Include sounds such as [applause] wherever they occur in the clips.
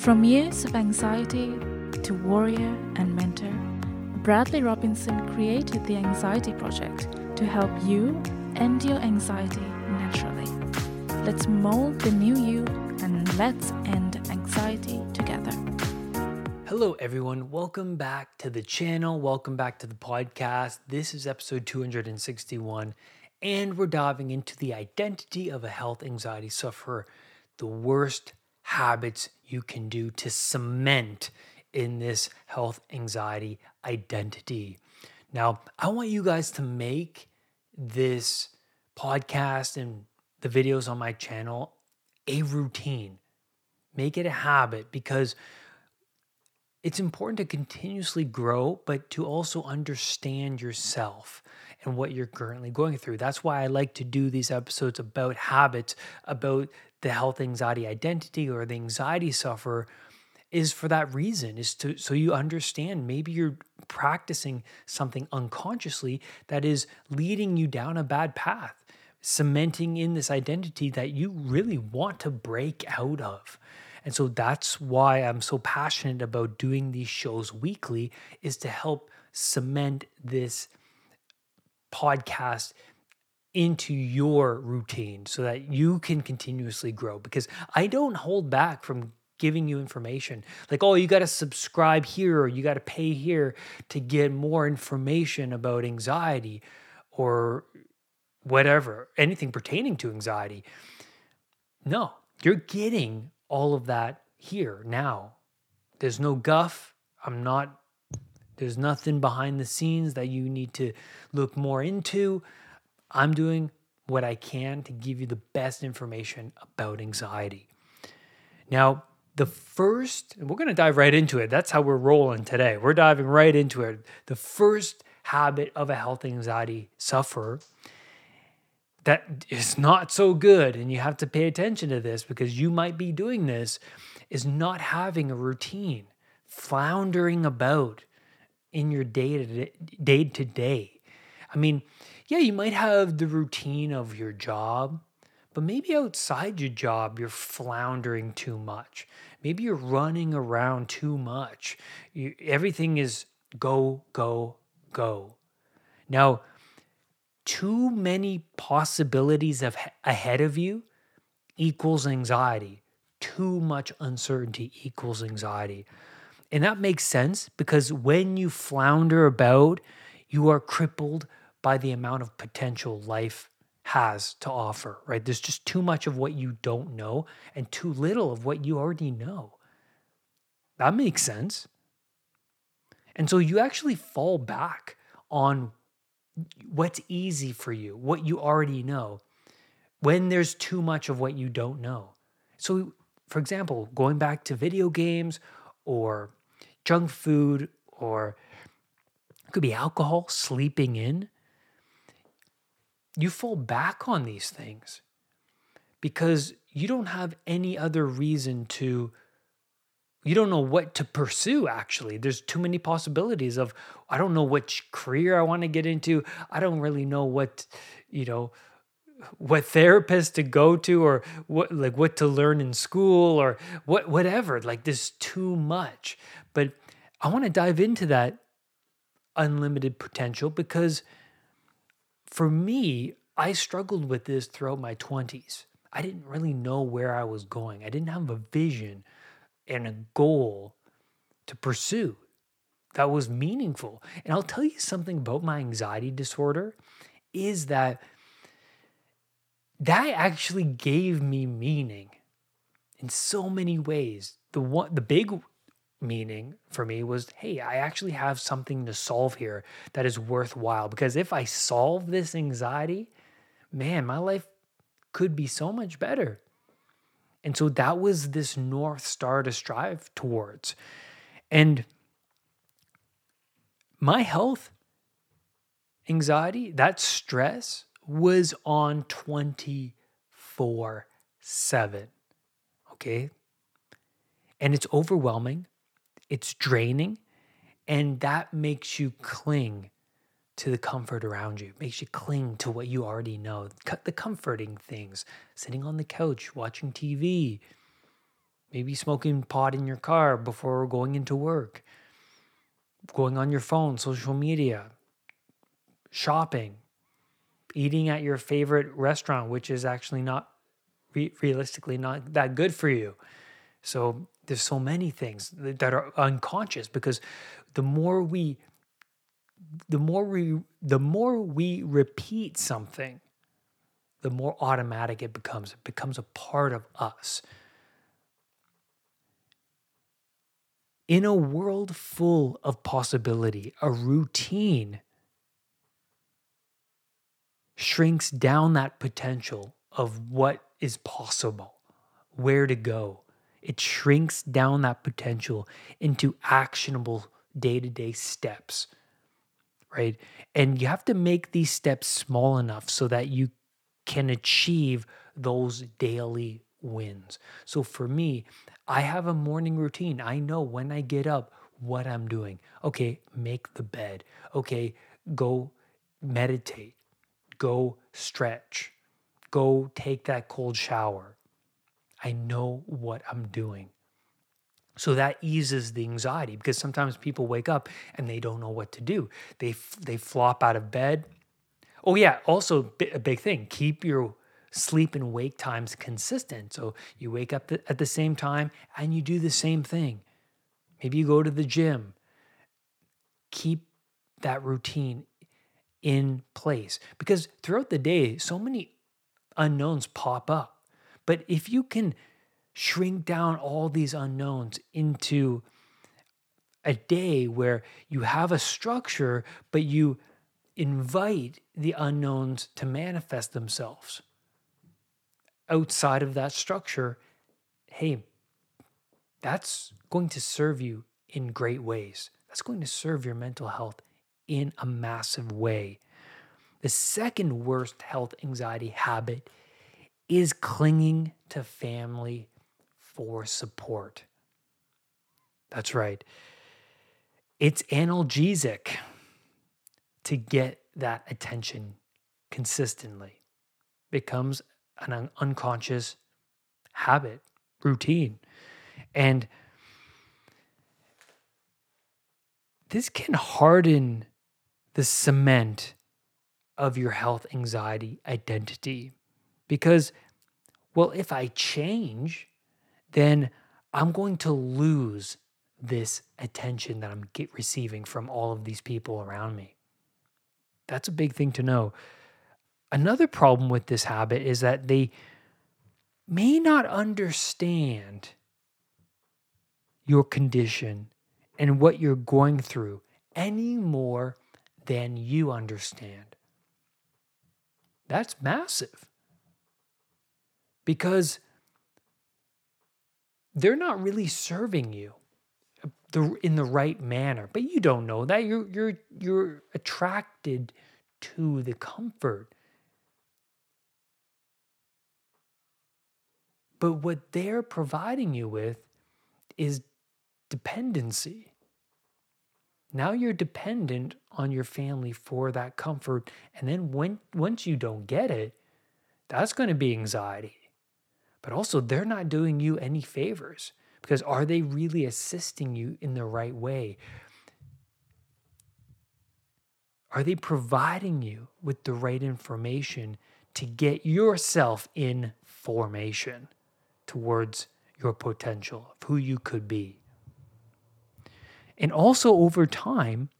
From years of anxiety to warrior and mentor, Bradley Robinson created the Anxiety Project to help you end your anxiety naturally. Let's mold the new you and let's end anxiety together. Hello, everyone. Welcome back to the channel. Welcome back to the podcast. This is episode 261, and we're diving into the identity of a health anxiety sufferer, the worst habits you can do to cement in this health anxiety identity. Now, I want you guys to make this podcast and the videos on my channel a routine. Make it a habit because it's important to continuously grow, but to also understand yourself and what you're currently going through. That's why I like to do these episodes about habits, about the health anxiety identity or the anxiety sufferer is for that reason is to so you understand maybe you're practicing something unconsciously that is leading you down a bad path cementing in this identity that you really want to break out of and so that's why I'm so passionate about doing these shows weekly is to help cement this podcast into your routine so that you can continuously grow because I don't hold back from giving you information. Like oh you got to subscribe here or you got to pay here to get more information about anxiety or whatever anything pertaining to anxiety. No you're getting all of that here now. There's no guff. I'm not there's nothing behind the scenes that you need to look more into I'm doing what I can to give you the best information about anxiety. Now, the first, we're going to dive right into it. That's how we're rolling today. We're diving right into it. The first habit of a health anxiety sufferer that is not so good, and you have to pay attention to this because you might be doing this, is not having a routine, floundering about in your day to day. To day. I mean, yeah, you might have the routine of your job, but maybe outside your job, you're floundering too much. Maybe you're running around too much. You, everything is go, go, go. Now, too many possibilities of, ahead of you equals anxiety. Too much uncertainty equals anxiety. And that makes sense because when you flounder about, you are crippled by the amount of potential life has to offer, right? There's just too much of what you don't know and too little of what you already know. That makes sense. And so you actually fall back on what's easy for you, what you already know, when there's too much of what you don't know. So, for example, going back to video games or junk food or it could be alcohol, sleeping in you fall back on these things because you don't have any other reason to you don't know what to pursue actually. There's too many possibilities of i don't know which career i want to get into. I don't really know what you know what therapist to go to or what like what to learn in school or what whatever like this too much but i want to dive into that unlimited potential because for me, I struggled with this throughout my 20s. I didn't really know where I was going. I didn't have a vision and a goal to pursue that was meaningful. And I'll tell you something about my anxiety disorder is that that actually gave me meaning in so many ways. The one the big meaning for me was hey, I actually have something to solve here that is worthwhile. Because if I solve this anxiety, man, my life could be so much better. And so that was this North Star to strive towards. And my health, anxiety, that stress was on 24 7. Okay. And it's overwhelming it's draining, and that makes you cling to the comfort around you. It makes you cling to what you already know. Cut The comforting things, sitting on the couch, watching TV, maybe smoking pot in your car before going into work, going on your phone, social media, shopping, eating at your favorite restaurant, which is actually not re- realistically not that good for you. So there's so many things that are unconscious because the more we the more we the more we repeat something the more automatic it becomes it becomes a part of us in a world full of possibility a routine shrinks down that potential of what is possible where to go it shrinks down that potential into actionable day to day steps, right? And you have to make these steps small enough so that you can achieve those daily wins. So for me, I have a morning routine. I know when I get up what I'm doing. Okay, make the bed. Okay, go meditate. Go stretch. Go take that cold shower I know what I'm doing. So that eases the anxiety because sometimes people wake up and they don't know what to do. They they flop out of bed. Oh yeah, also a big thing, keep your sleep and wake times consistent. So you wake up at the same time and you do the same thing. Maybe you go to the gym. Keep that routine in place because throughout the day so many unknowns pop up. But if you can shrink down all these unknowns into a day where you have a structure, but you invite the unknowns to manifest themselves outside of that structure, hey, that's going to serve you in great ways. That's going to serve your mental health in a massive way. The second worst health anxiety habit is clinging to family for support. That's right. It's analgesic to get that attention consistently. Becomes an unconscious habit, routine. And this can harden the cement of your health anxiety identity because, well, if I change, then I'm going to lose this attention that I'm get receiving from all of these people around me. That's a big thing to know. Another problem with this habit is that they may not understand your condition and what you're going through any more than you understand. That's massive because they're not really serving you in the right manner. But you don't know that. You're you're you're attracted to the comfort. But what they're providing you with is dependency. Now you're dependent on your family for that comfort. And then when once you don't get it, that's going to be anxiety but also they're not doing you any favors because are they really assisting you in the right way? Are they providing you with the right information to get yourself in formation towards your potential of who you could be? And also over time,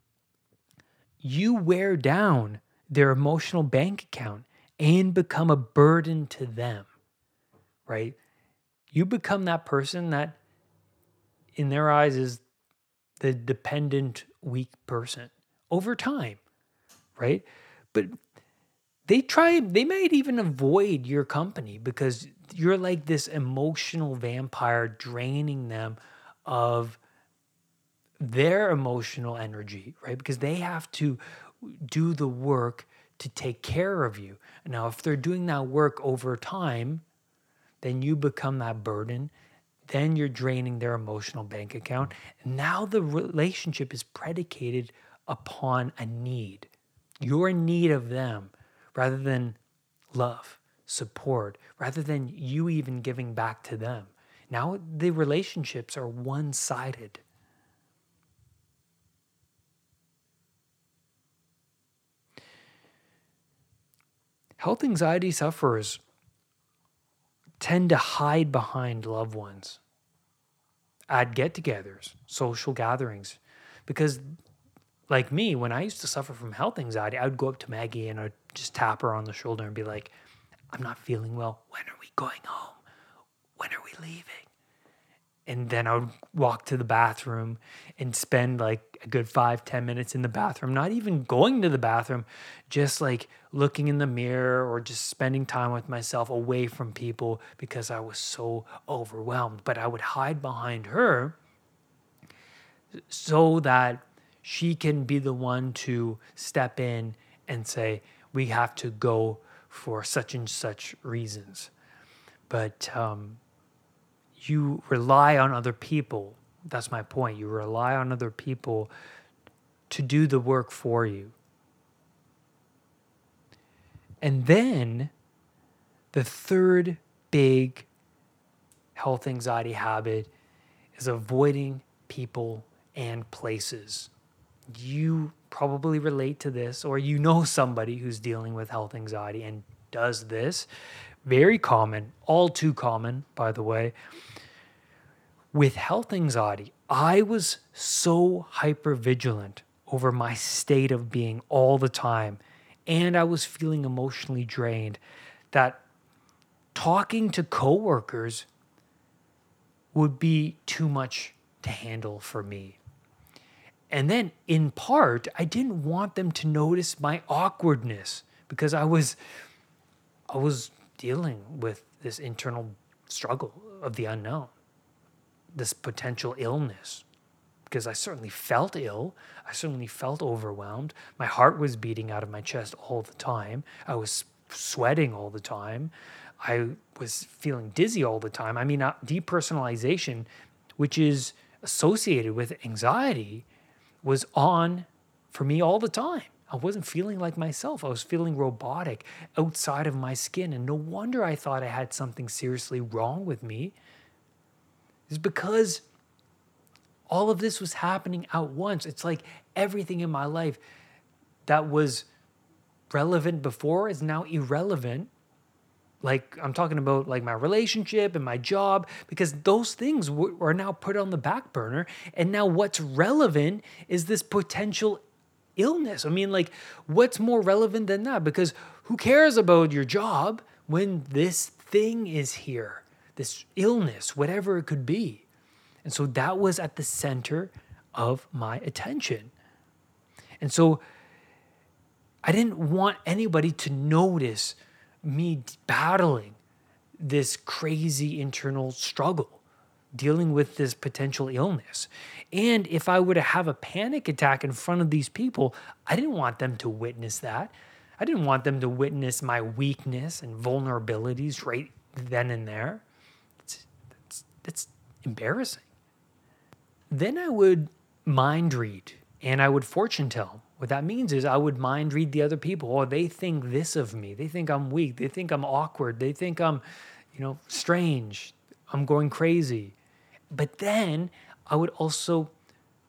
you wear down their emotional bank account and become a burden to them right? You become that person that, in their eyes, is the dependent, weak person over time, right? But they try, they might even avoid your company because you're like this emotional vampire draining them of their emotional energy, right? Because they have to do the work to take care of you. Now, if they're doing that work over time, then you become that burden. Then you're draining their emotional bank account. Now the relationship is predicated upon a need, your need of them, rather than love, support, rather than you even giving back to them. Now the relationships are one sided. Health anxiety sufferers tend to hide behind loved ones at get togethers, social gatherings, because like me, when I used to suffer from health anxiety, I would go up to Maggie and I'd just tap her on the shoulder and be like, I'm not feeling well. When are we going home? When are we leaving? And then I would walk to the bathroom and spend like a good five, ten minutes in the bathroom, not even going to the bathroom, just like looking in the mirror or just spending time with myself away from people because I was so overwhelmed. But I would hide behind her so that she can be the one to step in and say, we have to go for such and such reasons. But um, you rely on other people. That's my point. You rely on other people to do the work for you. And then the third big health anxiety habit is avoiding people and places. You probably relate to this, or you know somebody who's dealing with health anxiety and does this. Very common, all too common, by the way. With health anxiety, I was so hyper vigilant over my state of being all the time, and I was feeling emotionally drained that talking to coworkers would be too much to handle for me. And then in part, I didn't want them to notice my awkwardness because I was I was dealing with this internal struggle of the unknown, this potential illness. Because I certainly felt ill. I certainly felt overwhelmed. My heart was beating out of my chest all the time. I was sweating all the time. I was feeling dizzy all the time. I mean, uh, depersonalization, which is associated with anxiety, was on for me all the time. I wasn't feeling like myself. I was feeling robotic outside of my skin. And no wonder I thought I had something seriously wrong with me. It's because all of this was happening at once. It's like everything in my life that was relevant before is now irrelevant like i'm talking about like my relationship and my job because those things w- are now put on the back burner and now what's relevant is this potential illness. I mean like what's more relevant than that? Because who cares about your job when this thing is here this illness whatever it could be? And so that was at the center of my attention. And so i didn't want anybody to notice me battling this crazy internal struggle, dealing with this potential illness. And if I were to have a panic attack in front of these people, I didn't want them to witness that. I didn't want them to witness my weakness and vulnerabilities right then and there. It's, it's, it's embarrassing. Then I would mind read and I would fortune tell what that means is I would mind read the other people. Or oh, they think this of me. They think I'm weak. They think I'm awkward. They think I'm, you know, strange. I'm going crazy. But then I would also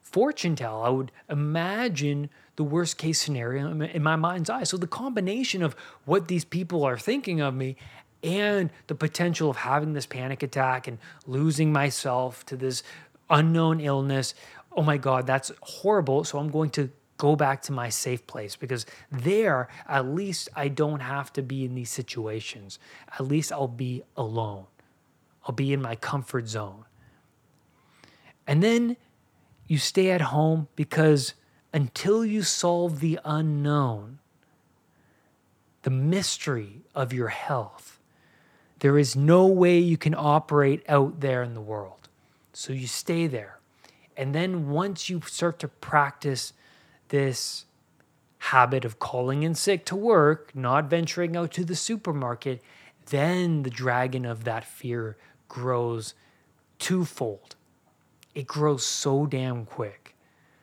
fortune tell. I would imagine the worst case scenario in my mind's eye. So the combination of what these people are thinking of me and the potential of having this panic attack and losing myself to this unknown illness. Oh my God, that's horrible. So I'm going to go back to my safe place because there, at least I don't have to be in these situations. At least I'll be alone. I'll be in my comfort zone. And then you stay at home because until you solve the unknown, the mystery of your health, there is no way you can operate out there in the world. So you stay there. And then once you start to practice this habit of calling in sick to work, not venturing out to the supermarket, then the dragon of that fear grows twofold. It grows so damn quick.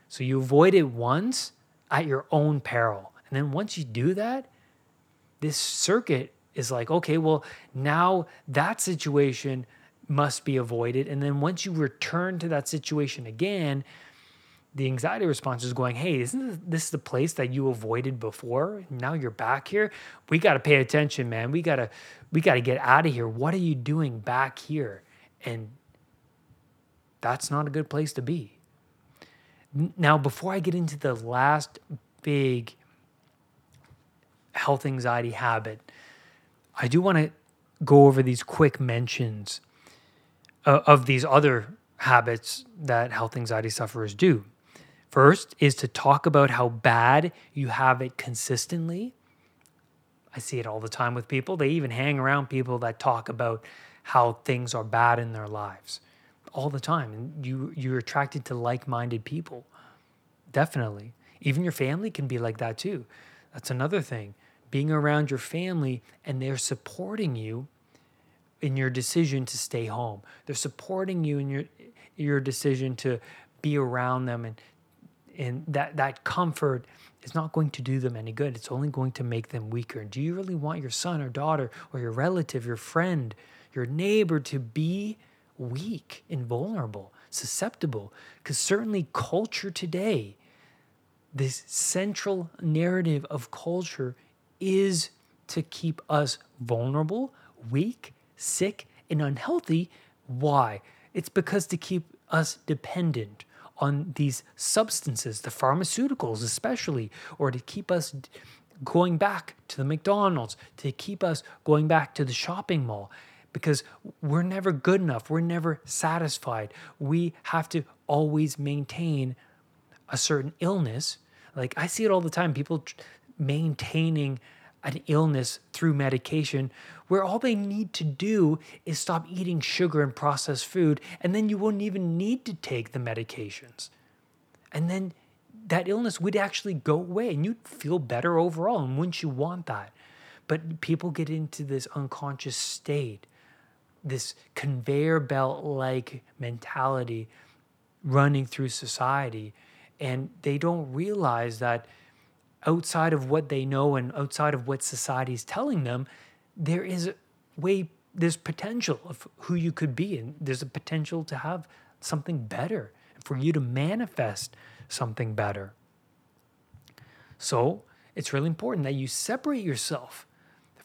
So you avoid it once at your own peril. And then once you do that, this circuit is like, okay, well, now that situation must be avoided. And then once you return to that situation again, the anxiety response is going, Hey, isn't this the place that you avoided before? Now you're back here. We got to pay attention, man. We got to, we got to get out of here. What are you doing back here? And that's not a good place to be. Now, before I get into the last big health anxiety habit, I do want to go over these quick mentions uh, of these other habits that health anxiety sufferers do. First is to talk about how bad you have it consistently. I see it all the time with people. They even hang around people that talk about how things are bad in their lives all the time. And you you're attracted to like-minded people. Definitely. Even your family can be like that too. That's another thing. Being around your family and they're supporting you in your decision to stay home. They're supporting you in your your decision to be around them and and that that comfort is not going to do them any good. It's only going to make them weaker. Do you really want your son or daughter or your relative, your friend, your neighbor to be weak and vulnerable, susceptible? Because certainly culture today, this central narrative of culture is to keep us vulnerable, weak, sick, and unhealthy. Why? It's because to keep us dependent on these substances, the pharmaceuticals especially, or to keep us going back to the McDonald's, to keep us going back to the shopping mall because we're never good enough. We're never satisfied. We have to always maintain a certain illness. Like I see it all the time people maintaining an illness through medication where all they need to do is stop eating sugar and processed food, and then you wouldn't even need to take the medications. And then that illness would actually go away and you'd feel better overall. And wouldn't you want that? But people get into this unconscious state, this conveyor belt like mentality running through society. And they don't realize that outside of what they know and outside of what society is telling them, there is way there's potential of who you could be, and there's a potential to have something better, for you to manifest something better. So it's really important that you separate yourself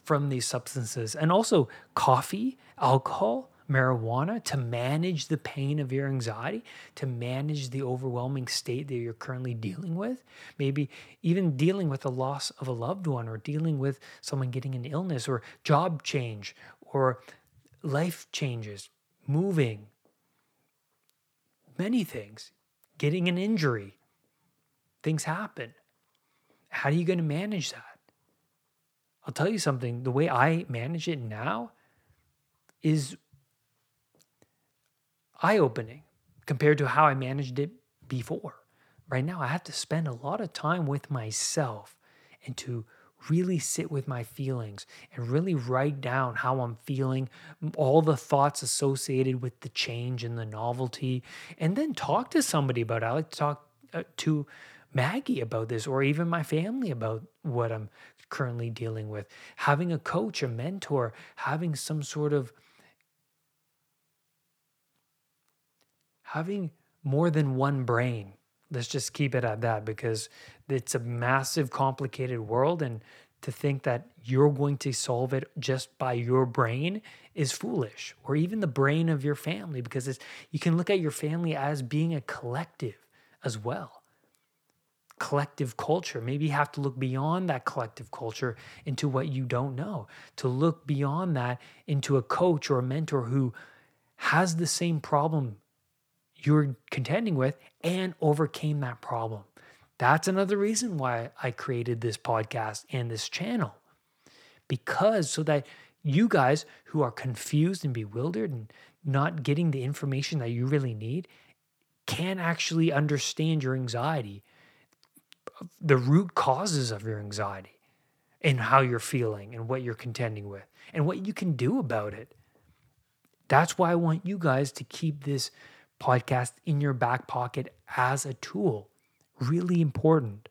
from these substances and also coffee, alcohol, marijuana to manage the pain of your anxiety, to manage the overwhelming state that you're currently dealing with, maybe even dealing with the loss of a loved one or dealing with someone getting an illness or job change or life changes, moving, many things, getting an injury. Things happen. How are you going to manage that? I'll tell you something the way I manage it now is eye opening compared to how I managed it before. Right now, I have to spend a lot of time with myself and to really sit with my feelings and really write down how I'm feeling, all the thoughts associated with the change and the novelty, and then talk to somebody about it. I like to talk uh, to Maggie about this or even my family about what I'm currently dealing with. Having a coach, a mentor, having some sort of having more than one brain. Let's just keep it at that because it's a massive, complicated world. And to think that you're going to solve it just by your brain is foolish, or even the brain of your family, because you can look at your family as being a collective as well. Collective culture. Maybe you have to look beyond that collective culture into what you don't know, to look beyond that into a coach or a mentor who has the same problem you're contending with and overcame that problem. That's another reason why I created this podcast and this channel. Because so that you guys who are confused and bewildered and not getting the information that you really need can actually understand your anxiety, the root causes of your anxiety, and how you're feeling and what you're contending with, and what you can do about it. That's why I want you guys to keep this podcast in your back pocket as a tool. Really important.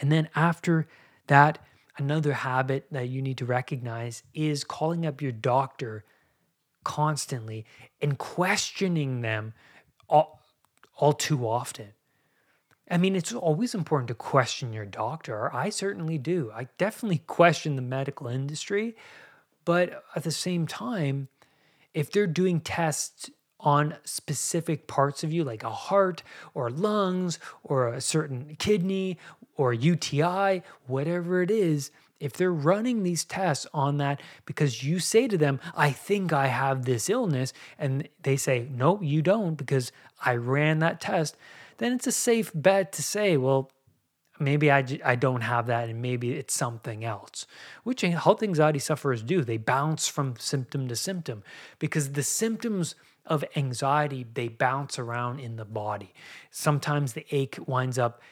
And then after that, another habit that you need to recognize is calling up your doctor constantly and questioning them all, all too often. I mean, it's always important to question your doctor. I certainly do. I definitely [laughs] question the medical industry. But at the same time, if they're doing tests on specific parts of you, like a heart or lungs or a certain kidney or UTI, whatever it is, if they're running these tests on that because you say to them, I think I have this illness, and they say, No, you don't, because I ran that test, then it's a safe bet to say, Well, maybe I, I don't have that and maybe it's something else, which health anxiety sufferers do. They bounce from symptom to symptom because the symptoms of anxiety, they bounce around in the body. Sometimes the ache winds up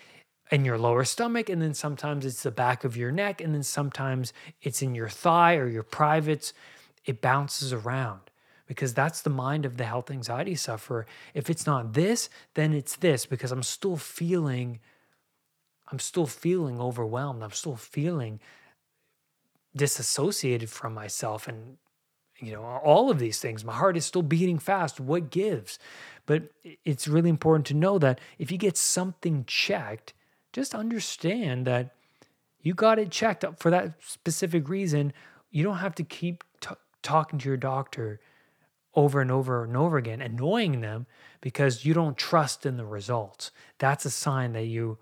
in your lower stomach, and then sometimes it's the back of your neck, and then sometimes it's in your thigh or your privates. It bounces around because that's the mind of the health anxiety sufferer. If it's not this, then it's this because I'm still feeling I'm still feeling overwhelmed. I'm still feeling disassociated from myself and you know all of these things my heart is still beating fast what gives but it's really important to know that if you get something checked just understand that you got it checked up for that specific reason you don't have to keep t- talking to your doctor over and over and over again annoying them because you don't trust in the results that's a sign that you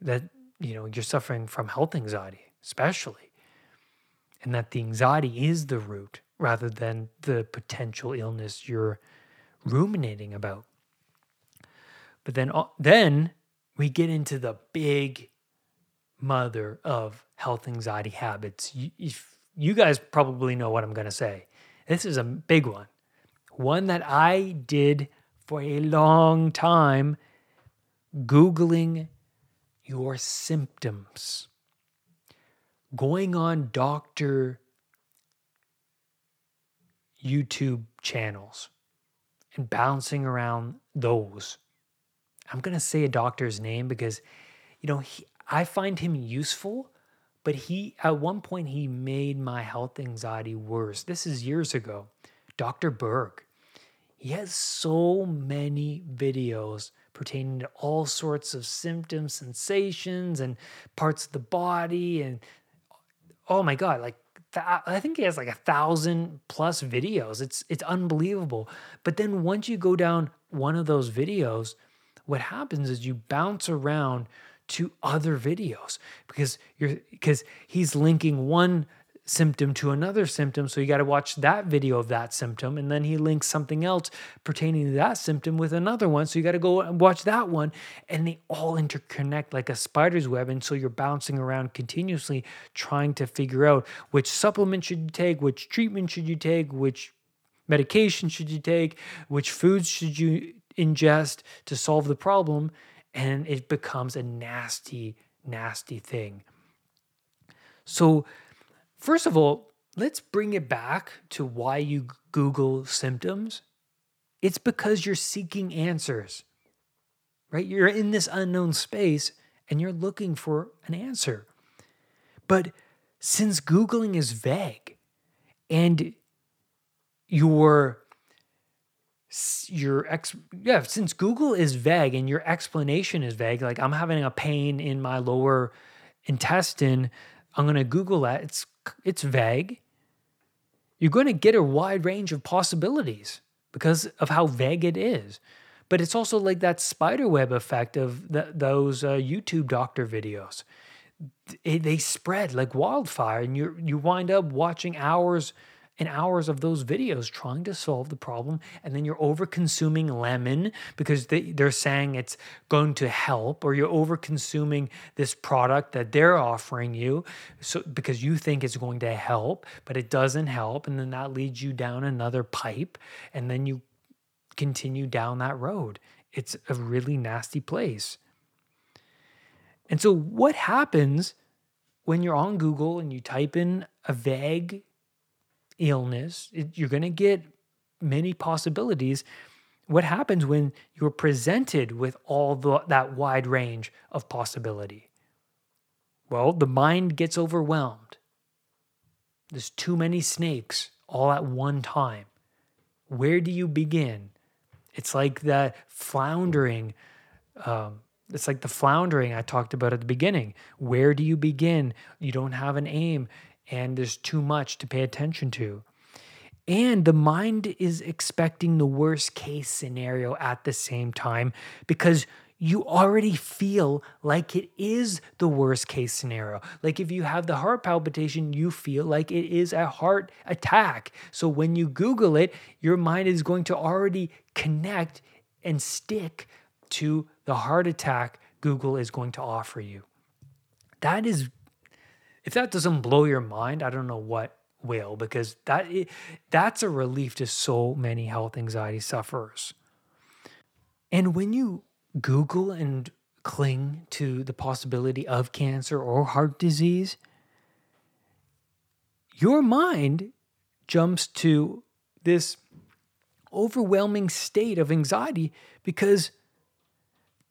that you know you're suffering from health anxiety especially and that the anxiety is the root rather than the potential illness you're ruminating about. But then, uh, then we get into the big mother of health anxiety habits. You, you guys probably know what I'm going to say. This is a big one, one that I did for a long time, Googling your symptoms, going on Dr. YouTube channels and bouncing around those. I'm going to say a doctor's name because, you know, he, I find him useful, but he, at one point, he made my health anxiety worse. This is years ago. Dr. Berg. He has so many videos pertaining to all sorts of symptoms, sensations, and parts of the body. And oh my God, like I think he has like a thousand plus videos. It's it's unbelievable. But then once you go down one of those videos, what happens is you bounce around to other videos because you're because he's linking one symptom to another symptom. So you got to watch that video of that symptom. And then he links something else pertaining to that symptom with another one. So you got to go and watch that one. And they all interconnect like a spider's web. And so you're bouncing around continuously trying to figure out which supplement should you take, which treatment should you take, which medication should you take, which foods should you ingest to solve the problem. And it becomes a nasty, nasty thing. So, First of all, let's bring it back to why you Google symptoms. It's because you're seeking answers, right? You're in this unknown space and you're looking for an answer. But since Googling is vague and your your ex yeah since google is vague and your explanation is vague like i'm having a pain in my lower intestine i'm going to google that it's it's vague, you're going to get a wide range of possibilities because of how vague it is. But it's also like that spiderweb effect of the, those uh, YouTube doctor videos. They, they spread like wildfire, and you you wind up watching hours and hours of those videos trying to solve the problem and then you're over consuming lemon because they, they're saying it's going to help or you're over consuming this product that they're offering you so because you think it's going to help but it doesn't help and then that leads you down another pipe and then you continue down that road. It's a really nasty place. And so what happens when you're on google and you type in a vague illness, it, you're going to get many possibilities. What happens when you're presented with all the, that wide range of possibility? Well, the mind gets overwhelmed. There's too many snakes all at one time. where do you begin? It's like that floundering. Um, it's like the floundering I talked about at the beginning. Where do you begin? You don't have an aim, and there's too much to pay attention to. And the mind is expecting the worst case scenario at the same time because you already feel like it is the worst case scenario. Like if you have the heart palpitation, you feel like it is a heart attack. So when you Google it, your mind is going to already connect and stick to the heart attack Google is going to offer you. That is, if that doesn't blow your mind, I don't know what will, because that that's a relief to so many health anxiety sufferers. And when you Google and cling to the possibility of cancer or heart disease, your mind jumps to this overwhelming state of anxiety because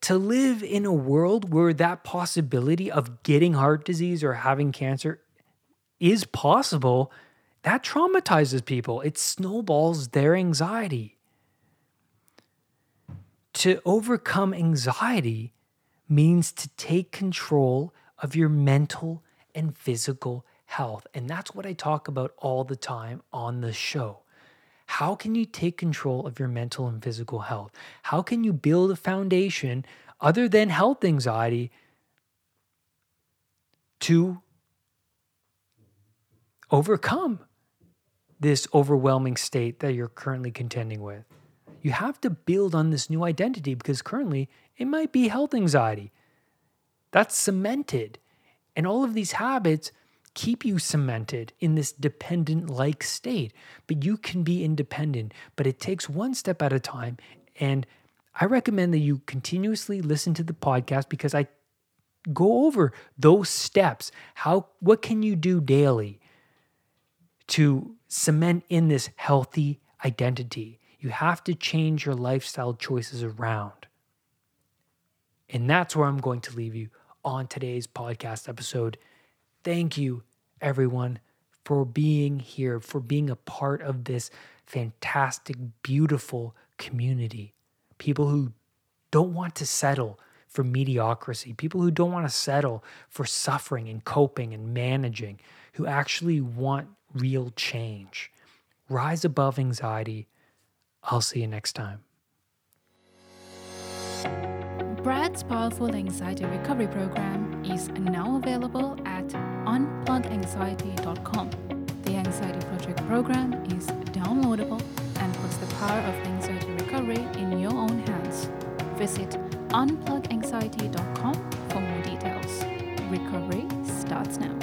to live in a world where that possibility of getting heart disease or having cancer is possible, that traumatizes people. It snowballs their anxiety to overcome anxiety means to take control of your mental and physical health. And that's what I talk about all the time on the show. How can you take control of your mental and physical health? How can you build a foundation other than health anxiety to overcome this overwhelming state that you're currently contending with? you have to build on this new identity because currently it might be health anxiety. That's cemented. And all of these habits keep you cemented in this dependent like state. But you can be independent, but it takes one step at a time. And I recommend that you continuously listen to the podcast because I go over those steps. How what can you do daily to cement in this healthy identity? You have to change your lifestyle choices around. And that's where I'm going to leave you on today's podcast episode. Thank you, everyone, for being here, for being a part of this fantastic, beautiful community. People who don't want to settle for mediocrity, people who don't want to settle for suffering and coping and managing, who actually want real change. Rise above anxiety I'll see you next time. Brad's Powerful Anxiety Recovery Program is now available unpluganxiety.com. The Anxiety Project program is downloadable and puts the power of anxiety recovery in your own hands. Visit unpluganxiety.com for more details. Recovery starts now.